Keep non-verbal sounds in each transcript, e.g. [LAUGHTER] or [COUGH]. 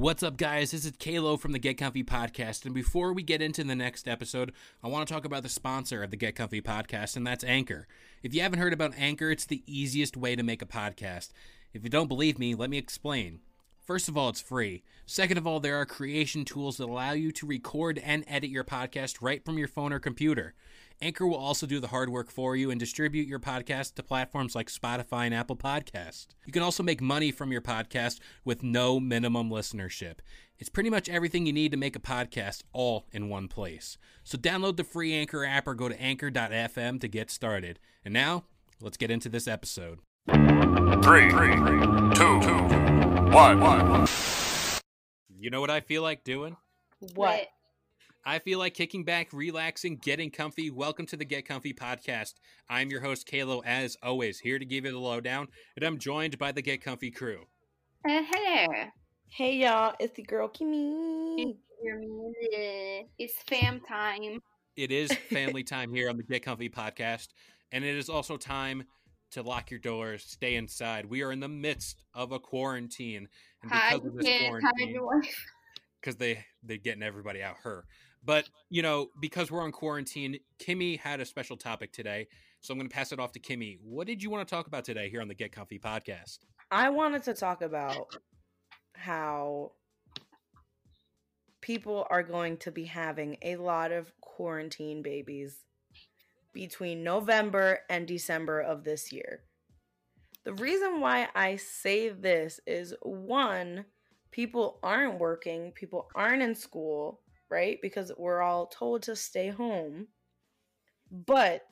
What's up, guys? This is Kalo from the Get Comfy podcast. And before we get into the next episode, I want to talk about the sponsor of the Get Comfy podcast, and that's Anchor. If you haven't heard about Anchor, it's the easiest way to make a podcast. If you don't believe me, let me explain. First of all, it's free. Second of all, there are creation tools that allow you to record and edit your podcast right from your phone or computer. Anchor will also do the hard work for you and distribute your podcast to platforms like Spotify and Apple Podcast. You can also make money from your podcast with no minimum listenership. It's pretty much everything you need to make a podcast all in one place. So download the free Anchor app or go to anchor.fm to get started. And now, let's get into this episode. Three, two, one. You know what I feel like doing? What? I feel like kicking back, relaxing, getting comfy. Welcome to the Get Comfy podcast. I'm your host, Kalo, as always, here to give you the lowdown, and I'm joined by the Get Comfy crew. Uh, hello. Hey y'all, it's the girl Kimmy. It's fam time. It is [LAUGHS] family time here on the Get Comfy podcast, and it is also time to lock your doors, stay inside. We are in the midst of a quarantine, and Hi, because of this kid. Quarantine, [LAUGHS] because they they getting everybody out her. But you know, because we're on quarantine, Kimmy had a special topic today, so I'm going to pass it off to Kimmy. What did you want to talk about today here on the Get Comfy podcast? I wanted to talk about how people are going to be having a lot of quarantine babies between November and December of this year. The reason why I say this is one, people aren't working, people aren't in school, right? Because we're all told to stay home. But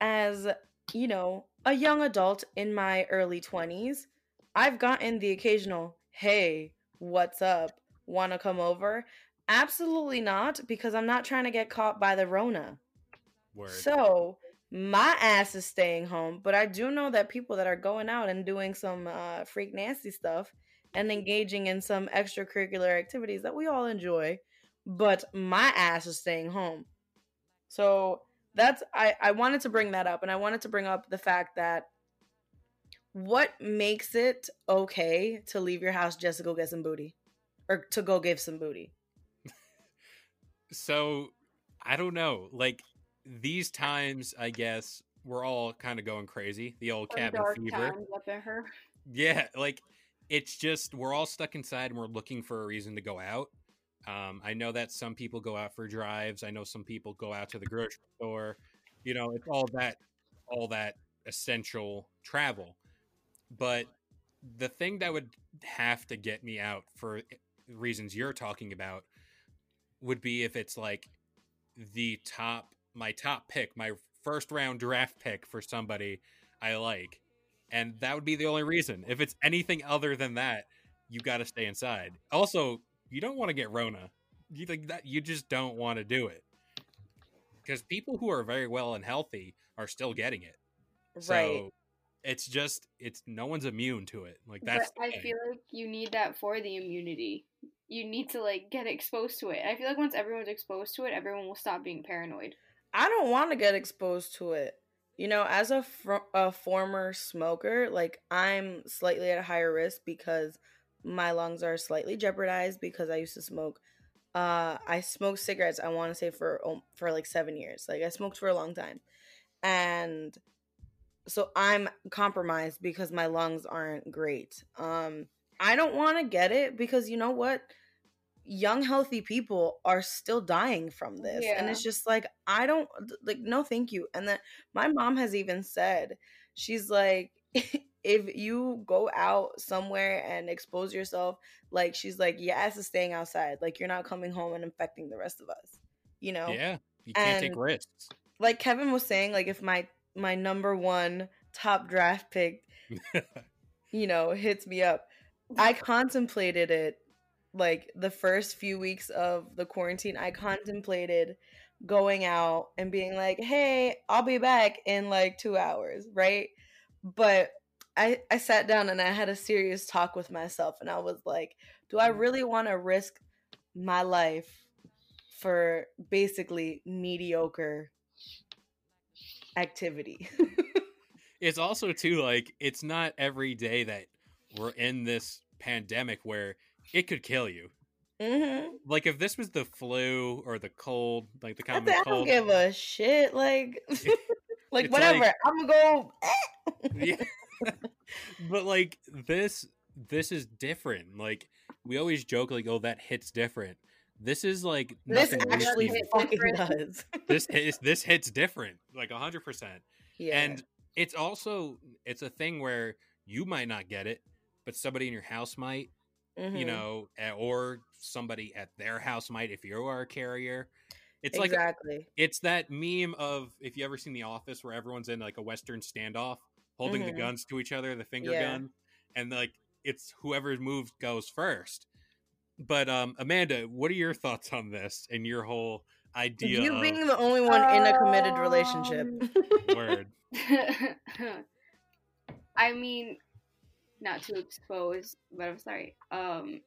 as, you know, a young adult in my early 20s, I've gotten the occasional, hey, what's up? Want to come over? Absolutely not, because I'm not trying to get caught by the Rona. Word. So my ass is staying home, but I do know that people that are going out and doing some uh, freak nasty stuff and engaging in some extracurricular activities that we all enjoy, but my ass is staying home. So that's I, I wanted to bring that up, and I wanted to bring up the fact that what makes it okay to leave your house just to go get some booty or to go give some booty. so I don't know. Like these times, I guess we're all kind of going crazy. The old Some cabin dark fever. times up in her. Yeah, like it's just we're all stuck inside and we're looking for a reason to go out. Um, I know that some people go out for drives. I know some people go out to the grocery store. You know, it's all that, all that essential travel. But the thing that would have to get me out for reasons you're talking about would be if it's like the top, my top pick, my first round draft pick for somebody I like and that would be the only reason. If it's anything other than that, you got to stay inside. Also, you don't want to get Rona. You think that you just don't want to do it because people who are very well and healthy are still getting it. So Right. it's just it's no one's immune to it. Like that's but I thing. feel like you need that for the immunity. You need to like get exposed to it. I feel like once everyone's exposed to it, everyone will stop being paranoid. I don't want to get exposed to it. You know, as a, fr- a former smoker, like I'm slightly at a higher risk because my lungs are slightly jeopardized because I used to smoke. Uh, I smoked cigarettes. I want to say for um, for like seven years. Like I smoked for a long time, and so I'm compromised because my lungs aren't great. Um, I don't want to get it because you know what? Young healthy people are still dying from this. And it's just like I don't like no thank you. And then my mom has even said she's like [LAUGHS] if you go out somewhere and expose yourself, like she's like, your ass is staying outside. Like you're not coming home and infecting the rest of us. You know? Yeah. You can't take risks. Like Kevin was saying, like if my my number one top draft pick, [LAUGHS] you know, hits me up, I [LAUGHS] contemplated it like the first few weeks of the quarantine. I contemplated going out and being like, "Hey, I'll be back in like 2 hours," right? But I I sat down and I had a serious talk with myself and I was like, "Do I really want to risk my life for basically mediocre activity?" [LAUGHS] it's also too like it's not every day that we're in this pandemic where it could kill you. mhm. Like if this was the flu or the cold, like the I, common think I don't give a shit. Like, [LAUGHS] [LAUGHS] like whatever. like- I'm gonna go. yeah. But like this this is different. Like we always joke like oh that hits different. This is like This actually hits fucking different. does. this hits this hits different like 100%. yeah. And it's also it's a thing where you might not get it, but somebody in your house might, you Mhm. know, or somebody at their house might if you are a carrier. It's like exactly. it's that meme of if you ever seen The Office where everyone's in like a Western standoff, holding the Mhm. guns to each other, the finger Yeah. gun, and like it's whoever moves goes first. But um, Amanda, what are your thoughts on this and your whole idea of you of being the only one in a committed relationship. Um, [LAUGHS] word? [LAUGHS] I mean, not to expose, but I'm sorry. Um,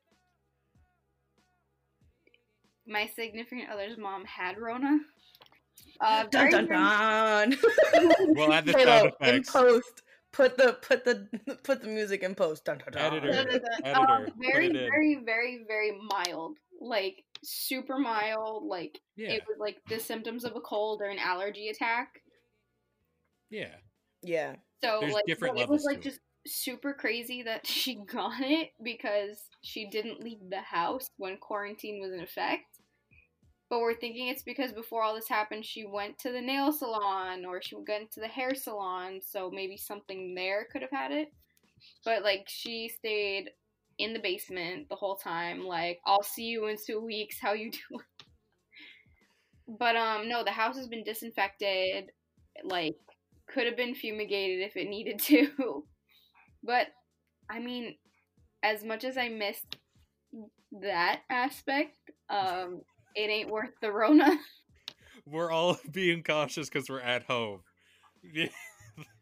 my significant other's mom had Rona. Uh, dun very, dun very- dun. [LAUGHS] We'll add the Halo, sound in effects. post. Put the put the [LAUGHS] put the music in post. Dun, dun, dun. Editor. Dun, dun, dun. Editor, Um, very, very, very, very mild. Like super mild. Like Yeah, it was like the symptoms of a cold or an allergy attack. yeah. Yeah. So There's like different it was like to it. just super crazy that [LAUGHS] she got it because she didn't leave the house when quarantine was in effect. But we're thinking it's because before all this happened, she went to the nail salon or she went to the hair salon, so maybe something there could have had it. But like she stayed in the basement the whole time. Like I'll see you in two weeks. How you [LAUGHS] doing? But um, no, the house has been disinfected. Like could have been fumigated if it needed to. [LAUGHS] But I mean, as much as I missed that aspect, um, it ain't worth the Rona. [LAUGHS] We're all [LAUGHS] being cautious because we're at home. [LAUGHS]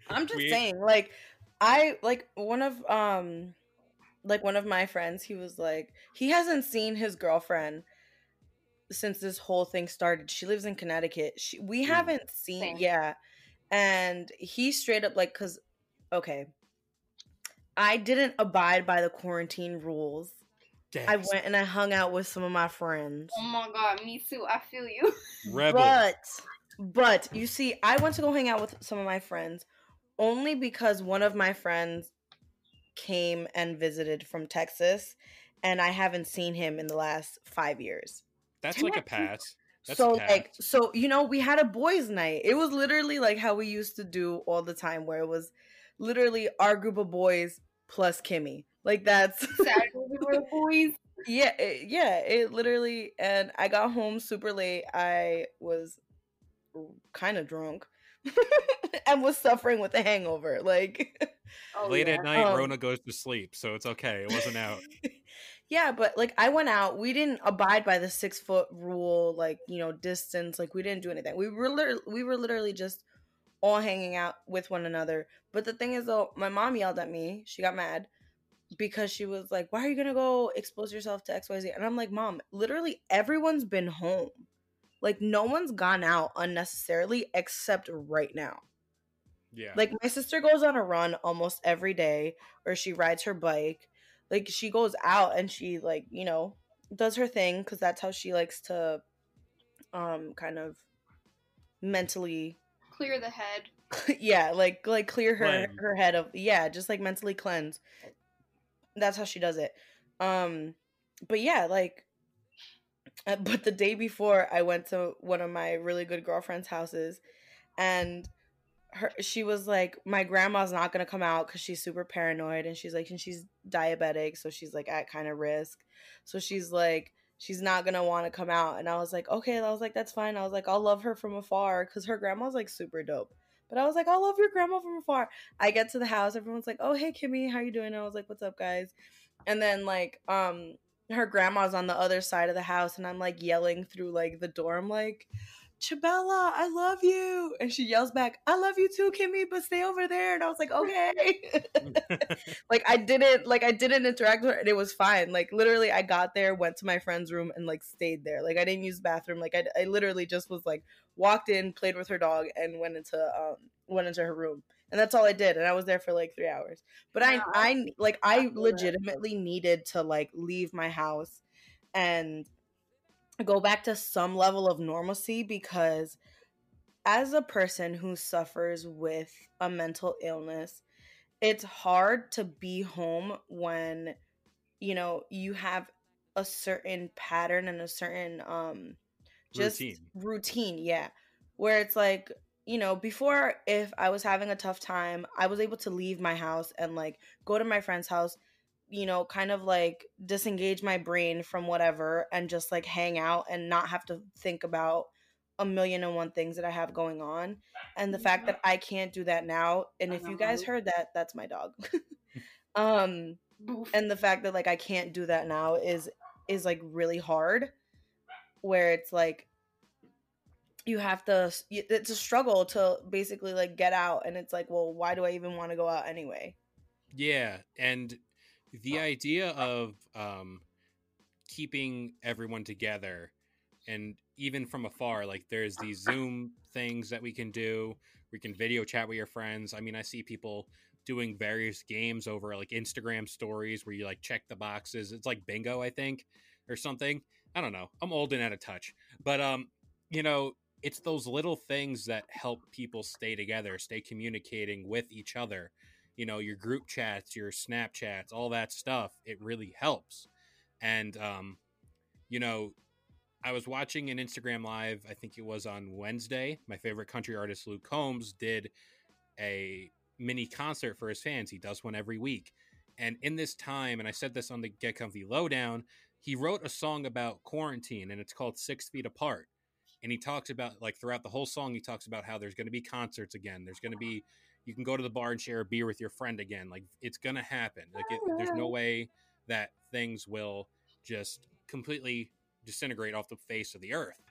I'm just We- saying, like, I like one of um like one of my friends, he was like he hasn't seen his girlfriend since this whole thing started. She lives in Connecticut. She we Mm. haven't seen Same. yeah. And he straight up like cuz okay. I didn't abide by the quarantine rules. I went and I hung out with some of my friends. oh my god, me too. I feel you. [LAUGHS] rebel. But but you see, I went to go hang out with some of my friends only because one of my friends came and visited from Texas and I haven't seen him in the last 5 years. That's like a pass. That's so a pass. like so you know, we had a boys night. It was literally like how we used to do all the time where it was literally our group of boys plus Kimmy. Like that's [LAUGHS] Saturday with the boys. yeah, it, yeah, it literally and I got home super late. I was kind of drunk [LAUGHS] and was suffering with a hangover. Like Oh, Late yeah. at night, Um, Rona goes to sleep, so it's okay. It wasn't out. [LAUGHS] yeah, but like I went out, we didn't abide by the 6 foot rule, like, you know, distance, like we didn't do anything. We were literally, we were literally just all hanging out with one another. But the thing is though, my mom yelled at me. She got mad because she was like, "Why are you going to go expose yourself to XYZ?" And I'm like, "Mom, literally everyone's been home. Like no one's gone out unnecessarily except right now." Yeah. Like my sister goes on a run almost every day or she rides her bike. Like she goes out and she like, you know, does her thing cuz that's how she likes to um kind of mentally Clear the head. [LAUGHS] yeah, like like clear her Cleanse. her head of yeah, just like mentally cleanse. That's how she does it. Um, but yeah, like, uh, [LAUGHS] but the day before, I went to one of my really good girlfriends' houses, and her she was like, my grandma's not gonna come out because she's super paranoid, and she's like, and she's diabetic, so she's like at kind of risk. So she's like, she's not gonna want to come out, and I was like, okay, I was like, that's fine. I was like, I'll love her from afar because her grandma's like super dope. But I was like, I love your grandma from afar. I get to the house, everyone's like, oh hey Kimmy, how you doing? And I was like, what's up guys? And then like um her grandma's on the other side of the house and I'm like yelling through like the door. I'm like, Chabella, I love you. And she yells back, I love you too, Kimmy, but stay over there. And I was like, [LAUGHS] okay. [LAUGHS] like I didn't like I didn't interact with her and it was fine. Like literally I got there, went to my friend's room and like stayed there. Like I didn't use the bathroom. Like I, I literally just was like walked in, played with her dog, and went into um went into her room. And that's all I did. And I was there for like three hours. But I I like I legitimately needed to like leave my house and go back to some level of normalcy because as a person who suffers with a mental illness, it's hard to be home when you know you have a certain pattern and a certain um just routine, routine yeah where it's like you know before if i was having a tough time i was able to leave my house and like go to my friend's house you know, kind of like disengage my brain from whatever and just like hang out and not have to think about a million and one things that I have going on. And the fact that I can't do that now, and if you guys heard that, that's my dog. [LAUGHS] [LAUGHS] um and the fact that like I can't do that now is is like really hard where it's like you have to it's a struggle to basically like get out and it's like well why do i even want to go out anyway yeah and the idea of um, keeping everyone together and even from afar like there's these zoom things that we can do. We can video chat with your friends. I mean i see people doing various games over like instagram stories where you like check the boxes. It's like bingo i think or something. I don't know. I'm old and out of touch. But um you know it's those little things that help people stay together stay communicating with each other you know your group chats your snapchats all that stuff it really helps. And um you know i was watching an instagram live i think it was on wednesday. My favorite country artist luke combs did a mini concert for his fans. He does one every week. And in this time and i said this on the get comfy lowdown he wrote a song about quarantine and it's called six feet apart. And he talks about like throughout the whole song he talks about how there's going to be concerts again. There's going to be you can go to the bar and share a beer with your friend again. Like it's gonna happen. Like it, there's no way that things will just completely disintegrate off the face of the earth.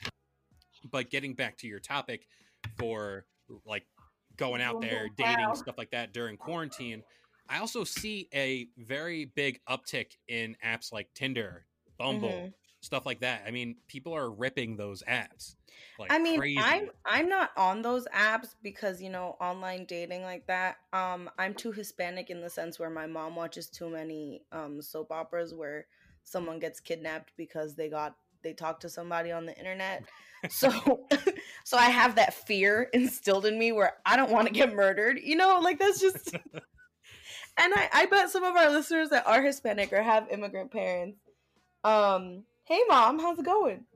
But getting back to your topic for like going out there, dating, stuff like that during quarantine, I also see a very big uptick in apps like Tinder, Bumble, mm-hmm stuff like that. I mean, people are ripping those apps. Like I mean, crazy. I'm I'm not on those apps because you know online dating like that. Um, I'm too Hispanic in the sense where my mom watches too many um soap operas where someone gets kidnapped because they got they talk to somebody on the internet. So [LAUGHS] [LAUGHS] so I have that fear instilled in me where I don't want to get murdered. You know, like that's just [LAUGHS] and I, I bet some of our listeners that are Hispanic or have immigrant parents um Hey, mom, how's it going?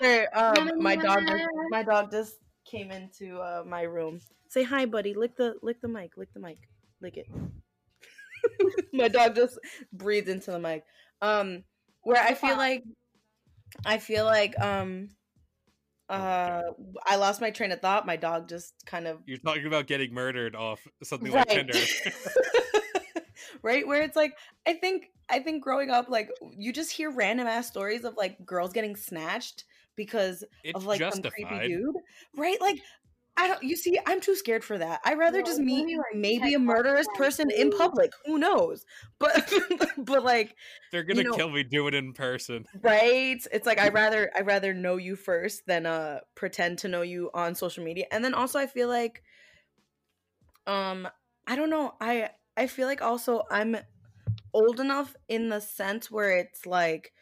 hey, um, my dog, my dog just came into uh, my room. Say hi, buddy. Lick the, lick the mic. Lick the mic. Lick it. [LAUGHS] my dog just breathed into the mic. Um, where I feel like, I feel like, um, uh, I lost my train of thought. My dog just kind of. You're talking about getting murdered off something right. like Tinder. [LAUGHS] [LAUGHS] [LAUGHS] right? Where it's like, I think I think growing up, like you just hear random ass stories of like girls getting snatched because it's of like justified. some creepy dude, right? Like I don't. You see, I'm too scared for that. I rather just meet like maybe a murderous person in public. Who knows? But [LAUGHS] but like they're gonna you know, kill me. Do it in person, right? It's like I [LAUGHS] rather I rather know you first than uh pretend to know you on social media. And then also I feel like, um, I don't know. I I feel like also I'm old enough in the sense where it's like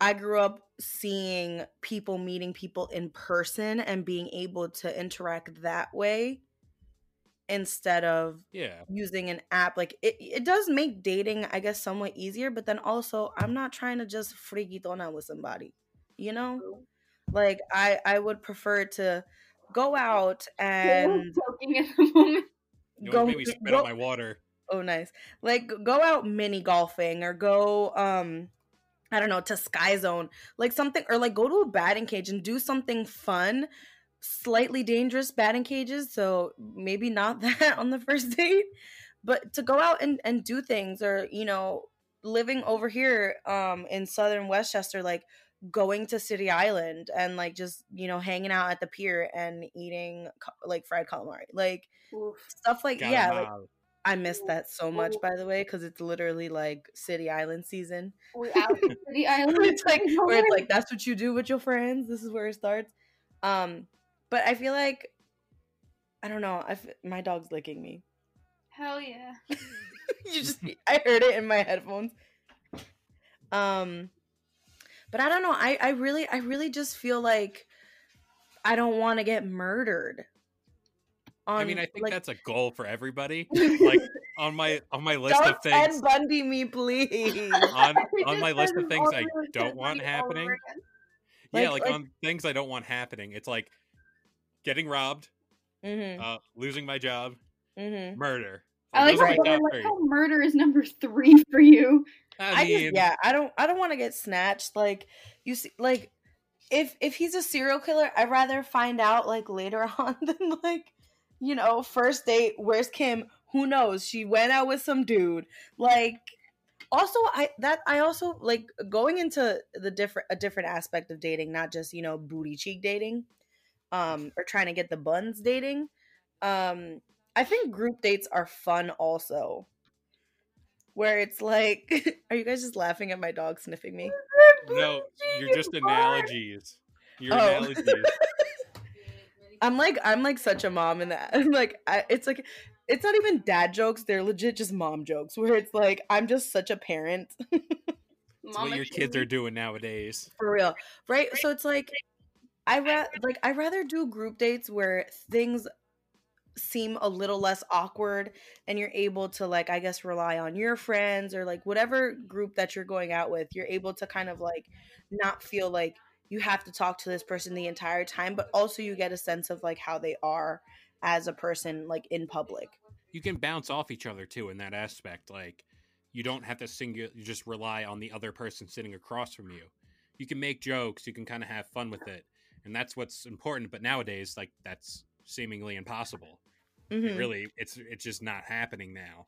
I grew up seeing people meeting people in person and being able to interact that way. instead of Yeah. using an app like it, it does make dating i guess somewhat easier but then also i'm not trying to just freakitona with somebody you know like i i would prefer to go out and joking at the [LAUGHS] moment. You go, almost made me spit go- out my water. Oh nice like go out mini golfing or go um i don't know to sky zone like something or like go to a batting cage and do something fun slightly dangerous batting cages so maybe not [LAUGHS] that on the first date but to go out and and do things or you know living over here um in southern westchester like going to city island and like just you know hanging out at the pier and eating like fried calamari like Oof. stuff like yeah like, Calamari. I miss that so much, by the way, because it's literally like City Island season. We out the [LAUGHS] island. it's like where it's like that's what you do with your friends. This is where it starts. Um, but I feel like I don't know. I f- my dog's licking me. Hell yeah. [LAUGHS] you just [LAUGHS] I heard it in my headphones. Um, but I don't know. I I really I really just feel like I don't want to get murdered. I mean, I think like, that's a goal for everybody. Like [LAUGHS] on my on my list don't of things, Ted Bundy me, please. on [LAUGHS] on my list of things I don't want happening. again. yeah, Like- like, like- on things I don't want happening. It's like getting robbed, mm-hmm, uh, losing my job, mm-hmm. murder. I like, Those are my how, I like how murder is number three [LAUGHS] for you. I I just yeah, I don't I don't want to get snatched. Like you see, like if if he's a serial killer, I'd rather find out like later on than like you know first date. Where's Kim? Who knows? She went out with some dude. Like also I that I also like going into the different a different aspect of dating, not just you know booty cheek dating, um or trying to get the buns dating. Um, I think group dates are fun also where it's like [LAUGHS] are you guys just laughing at my dog sniffing me no, [LAUGHS] you're just analogies. Your Oh. analogies. [LAUGHS] i'm like i'm like such a mom in that [LAUGHS] I'm like I, it's like it's not even dad jokes they're legit just mom jokes where it's like i'm just such a parent. [LAUGHS] It's what your kids are doing nowadays. for real right. So it's like i ra- like i rather do group dates where things seem a little less awkward and you're able to like i guess rely on your friends or like whatever group that you're going out with you're able to kind of like not feel like you have to talk to this person the entire time but also you get a sense of like how they are as a person like in public You can bounce off each other too in that aspect. Like you don't have to single you just rely on the other person sitting across from you. You can make jokes, you can kind of have fun with it. And that's what's important, but nowadays like that's seemingly impossible. It Mhm. really it's it's just not happening now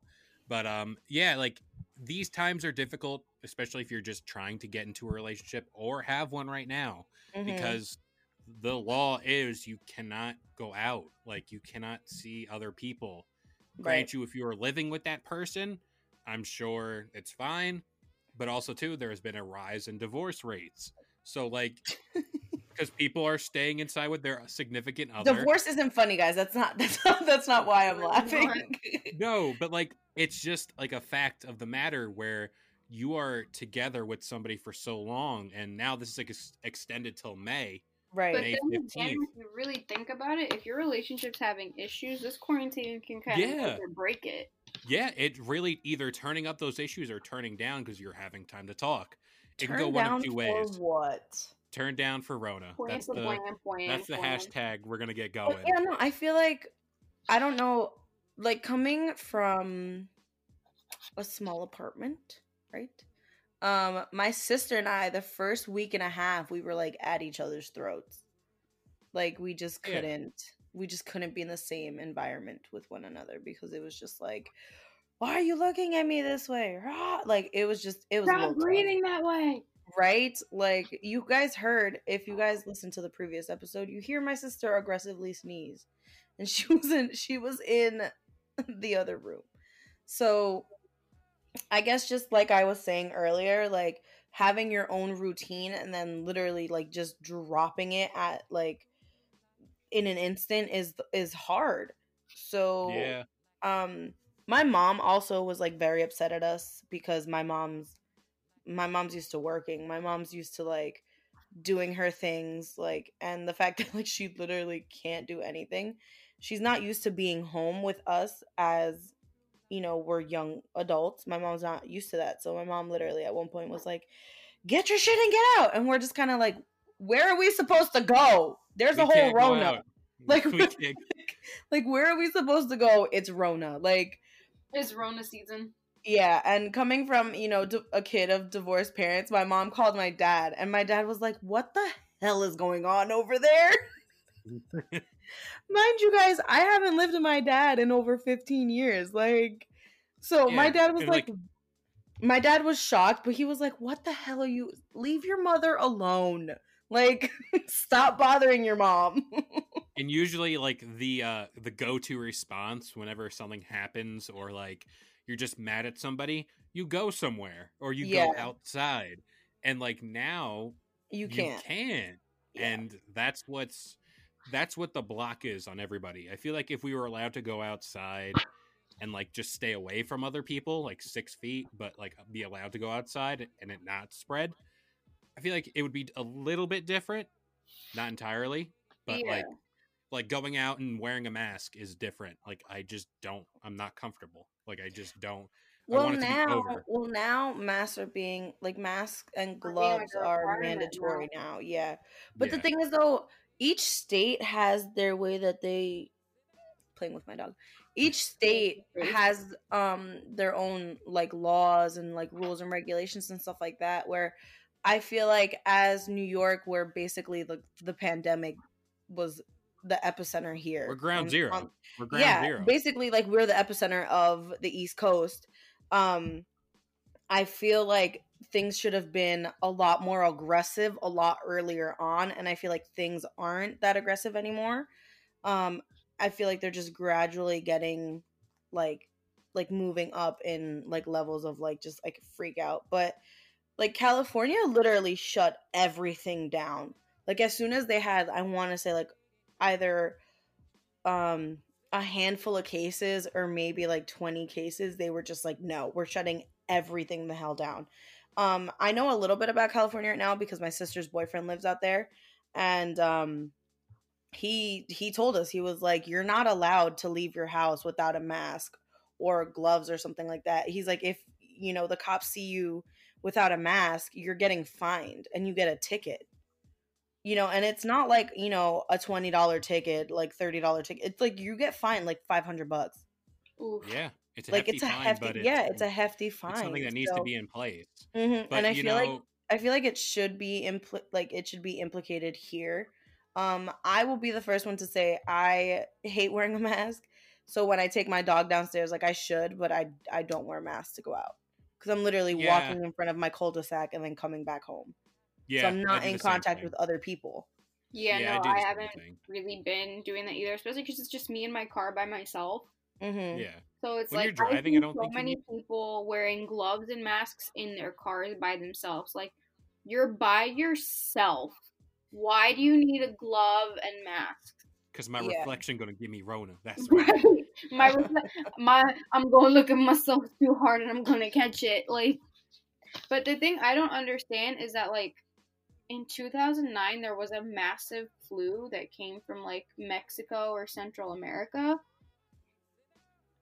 but um yeah like these times are difficult especially if you're just trying to get into a relationship or have one right now Mhm. because the law is you cannot go out. Like you cannot see other people. Grant right. You if you are living with that person i'm sure it's fine but also too there has been a rise in divorce rates. So like [LAUGHS] because people are staying inside with their significant other. Divorce isn't funny guys. That's not [LAUGHS] that's not that's not why i'm laughing. No, but like it's just like a fact of the matter where you are together with somebody for so long, and now this is like ex- extended till May. right But May then again, 15th. if you really think about it, if your relationship's having issues, this quarantine can kind Yeah. of break it. Yeah, it really either turning up those issues or turning down because you're having time to talk. It Turn can go one of two for ways. what Turn down for Rona. Point That's the point that's the for- hashtag we're gonna get But going. yeah, no, I feel like I don't know, like coming from a small apartment, right? Um, my sister and I, the first week and a half, we were like at each other's throats. Like we just couldn't, we just couldn't be in the same environment with one another because it was just like, why are you looking at me this way? Like it was just, it was a Stop breathing that way. right? Like you guys heard, if you guys listened to the previous episode, you hear my sister aggressively sneeze, and she [LAUGHS] was in she was in [LAUGHS] the other room. So I guess just like I was saying earlier, like having your own routine and then literally like just dropping it at like in an instant is is hard. So Yeah, um my mom also was like very upset at us because my mom's my mom's used to working my mom's used to like doing her things like and the fact [LAUGHS] that like she literally can't do anything she's not used to being home with us as you know we're young adults. My mom's not used to that. So my mom literally at one point was like get your shit and get out. And we're just kind of like where are we supposed to go? There's We a whole can't rona. out. [LAUGHS] Like, [LAUGHS] like where are we supposed to go? It's rona. Like It's Rona season. yeah and coming from you know d- a kid of divorced parents my mom called my dad and my dad was like what the hell is going on over there [LAUGHS] mind you guys i haven't lived with my dad in over 15 years like so my dad was like, like- my dad was shocked but he was like what the hell are you leave your mother alone like [LAUGHS] stop bothering your mom. [LAUGHS] And usually like the uh the go-to response whenever something happens or like you're just mad at somebody you go somewhere or you go outside and like now you can't. can Yeah. and that's what's that's what the block is on everybody. I feel like if we were allowed to go outside and like just stay away from other people like six feet but like be allowed to go outside and it not spread i feel like it would be a little bit different. Not entirely but Yeah. like like going out and wearing a mask is different. Like i just don't i'm not comfortable. Like i just don't. Well want it to be now, well now masks are being like masks and Are being, like, gloves are mandatory now. Yeah, but the thing is though, each state has their way that they playing with my dog. Each [LAUGHS] state has um their own like laws and like rules and regulations and stuff like that. Where I feel like as New York, where basically the the pandemic was the epicenter here. we're ground on- zero on- we're ground yeah, zero basically like we're the epicenter of the East Coast. Um I feel like things should have been a lot more aggressive a lot earlier on and I feel like things aren't that aggressive anymore. Um I feel like they're just gradually getting like like moving up in like levels of like just like freak out. But like California literally shut everything down. Like as soon as they had I want to say like either um a handful of cases or maybe like 20 cases they were just like no we're shutting everything the hell down um i know a little bit about california right now because my sister's boyfriend lives out there and um he he told us he was like you're not allowed to leave your house without a mask or gloves or something like that. He's like if you know the cops see you without a mask you're getting fined and you get a ticket. You know and it's not like you know a $20 ticket like $30 ticket it's like you get fined like 500 bucks. Oof. yeah it's a like hefty it's a fine, hefty but yeah it's a hefty fine it's something that needs to be in place Mhm, but and i you feel know like i feel like it should be impl- like it should be implicated here um i will be the first one to say i hate wearing a mask so when i take my dog downstairs like i should but i i don't wear a mask to go out because i'm literally Yeah. walking in front of my cul-de-sac and then coming back home yeah so i'm not in contact with other people Yeah, yeah, no, do I, haven't thing. really been doing that either, especially because it's just me in my car by myself. Hmm yeah So it's When like you're driving, I I don't so many need- people wearing gloves and masks in their cars by themselves. Like you're by yourself. Why do you need a glove and mask? because my Yeah. reflection gonna give me rona [LAUGHS] that's why Right. my refle- my I'm going to look at myself too hard and I'm gonna catch it. Like, but the thing I don't understand is that like in 2009 there was a massive flu that came from like Mexico or Central America.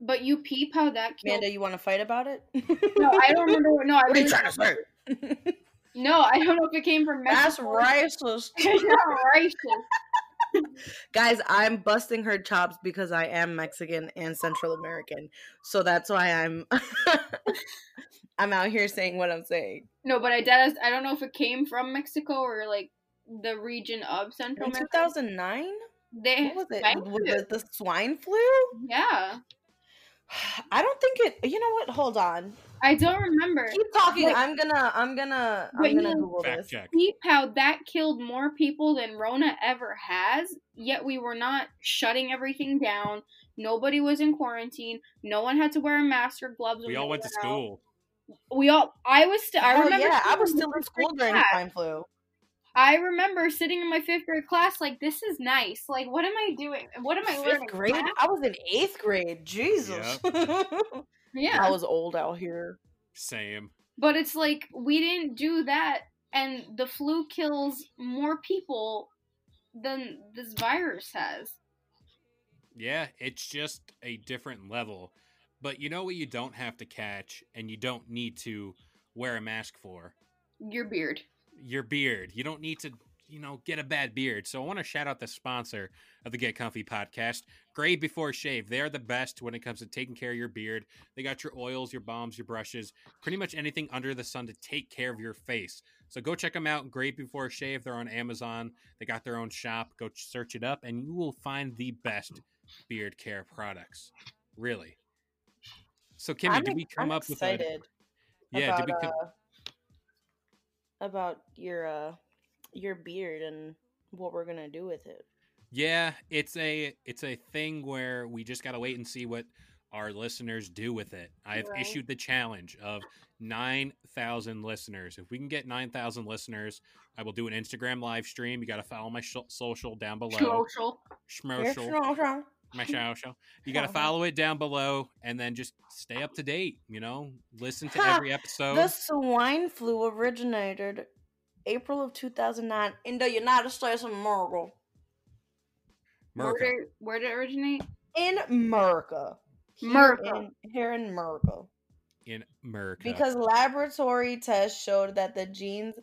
But you peep how that killed. amanda you want to fight about it no, I don't remember. What, no, I what are you trying to say [LAUGHS] No, I don't know if it came from that's Mexico. [LAUGHS] racist [LAUGHS] It's not racist. Guys, I'm busting her chops because I am Mexican and Central American. So that's why I'm I'm out here saying what I'm saying. No, but I did. I don't know if it came from Mexico or like the region of Central In America. 2009? They What was it? Was it the swine flu? Yeah, [SIGHS] I don't think it You know what? Hold on. I don't remember. Keep talking. Like- I'm gonna I'm gonna But I'm gonna you- Google fact this. check Peep how that killed more people than Rona ever has. Yet we were not shutting everything down. Nobody was in quarantine. No one had to wear a mask or gloves. we they all went to out. school We all. I was. St- I Hell remember. yeah, I was still in school during class. swine flu. I remember sitting in my fifth grade class, like this is nice. Like, what am I doing? What am I Fifth learning? grade? Math? I was in eighth grade. Jesus. [LAUGHS] Yeah, I was old out here. same But it's like we didn't do that, and the flu kills more people than this virus has. Yeah, it's just a different level. But you know what you don't have to catch and you don't need to wear a mask for? Your beard. Your beard. You don't need to, you know, get a bad beard. So I want to shout out the sponsor of the Get Comfy podcast, Grave Before Shave. They're the best when it comes to taking care of your beard. They got your oils, your balms, your brushes, pretty much anything under the sun to take care of your face. So go check them out, Grave Before Shave. They're on Amazon. They got their own shop. Go search it up and you will find the best beard care products. Really. So Kimmy, I'm, did we come I'm up with a excited Yeah, about, did we come, uh, about your uh your beard and what we're gonna do with it. Yeah, it's a it's a thing where we just got to wait and see what our listeners do with it. I've Right. issued the challenge of 9,000 listeners. If we can get 9,000 listeners, I will do an Instagram live stream. You got to follow my sh- social down below. Social. Schmosocial, my [LAUGHS] show show. You got to follow it down below and then just stay up to date, you know? Listen to Ha! every episode. The swine flu originated April of 2009 in the United States of America. Where did, where did it originate? In America. Here America. In, here in America. in America. Because laboratory tests showed that the genes.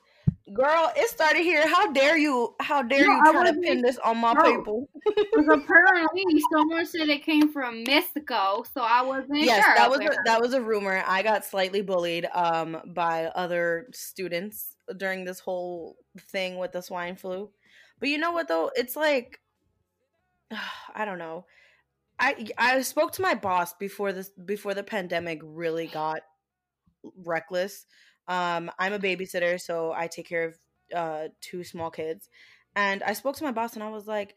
Girl, it started here. How dare you? How dare No, you I try to pin this on my no. people? Because [LAUGHS] apparently someone said it came from Mexico, so I wasn't yes, sure. that was a, that was a rumor. I got slightly bullied um by other students during this whole thing with the swine flu. But you know what though? It's like [SIGHS] I don't know. I I spoke to my boss before this before the pandemic really got reckless. Um I'm a babysitter, so I take care of uh two small kids. And I spoke to my boss and I was like,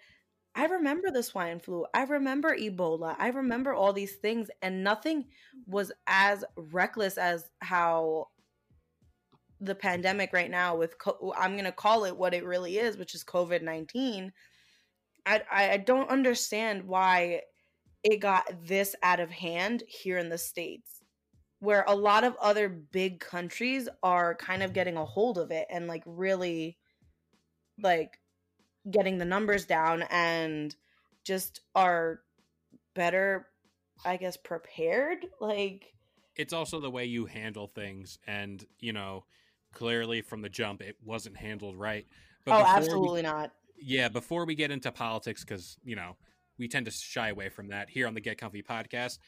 I remember the swine flu. I remember Ebola. I remember all these things, and nothing was as reckless as how the pandemic right now with co- I'm gonna call it what it really is, which is COVID nineteen. I I I don't understand why it got this out of hand here in the states, where a lot of other big countries are kind of getting a hold of it and like really like getting the numbers down and just are better i guess prepared like it's also the way you handle things and you know clearly from the jump it wasn't handled right. Oh before we- absolutely not. Yeah before we get into politics because you know we tend to shy away from that here on the get comfy podcast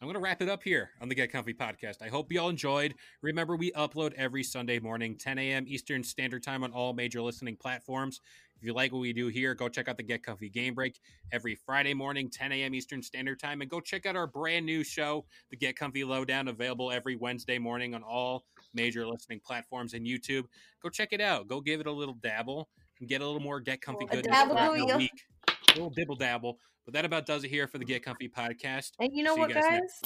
i'm going to wrap it up here on the get comfy podcast i hope you all enjoyed remember we upload every sunday morning 10 a.m eastern standard time on all major listening platforms if you like what we do here, go check out the Get Comfy Game Break every Friday morning, 10 a.m. Eastern Standard Time, and go check out our brand new show, the Get Comfy Lowdown, available every Wednesday morning on all major listening platforms and YouTube. Go check it out. Go give it a little dabble and get a little more Get Comfy A goodness dabble throughout do week. A little dibble dabble. But that about does it here for the Get Comfy podcast. and you know See you what guys guys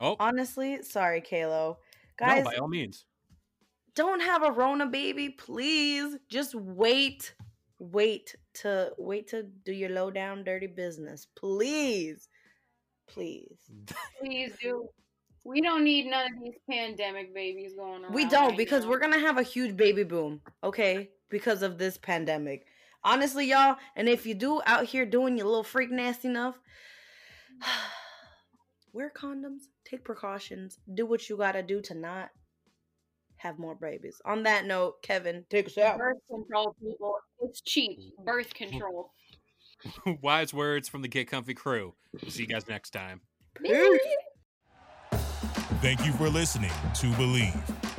Oh, honestly sorry kalo no, guys by all means. don't have a rona baby please just wait wait to wait to do your low down dirty business please please [LAUGHS] Please do. We don't need none of these pandemic babies going on. We don't right because now. we're gonna have a huge baby boom, okay? Because of this pandemic. Honestly, y'all, and if you do out here doing your little freak nasty enough, [SIGHS] wear condoms, take precautions, do what you gotta do to not have more babies. On that note, Kevin, take us out. birth control people. It's cheap. Birth control. [LAUGHS] Wise words from the Get Comfy crew. See you guys next time. Peace. Thank you for listening to Bleav.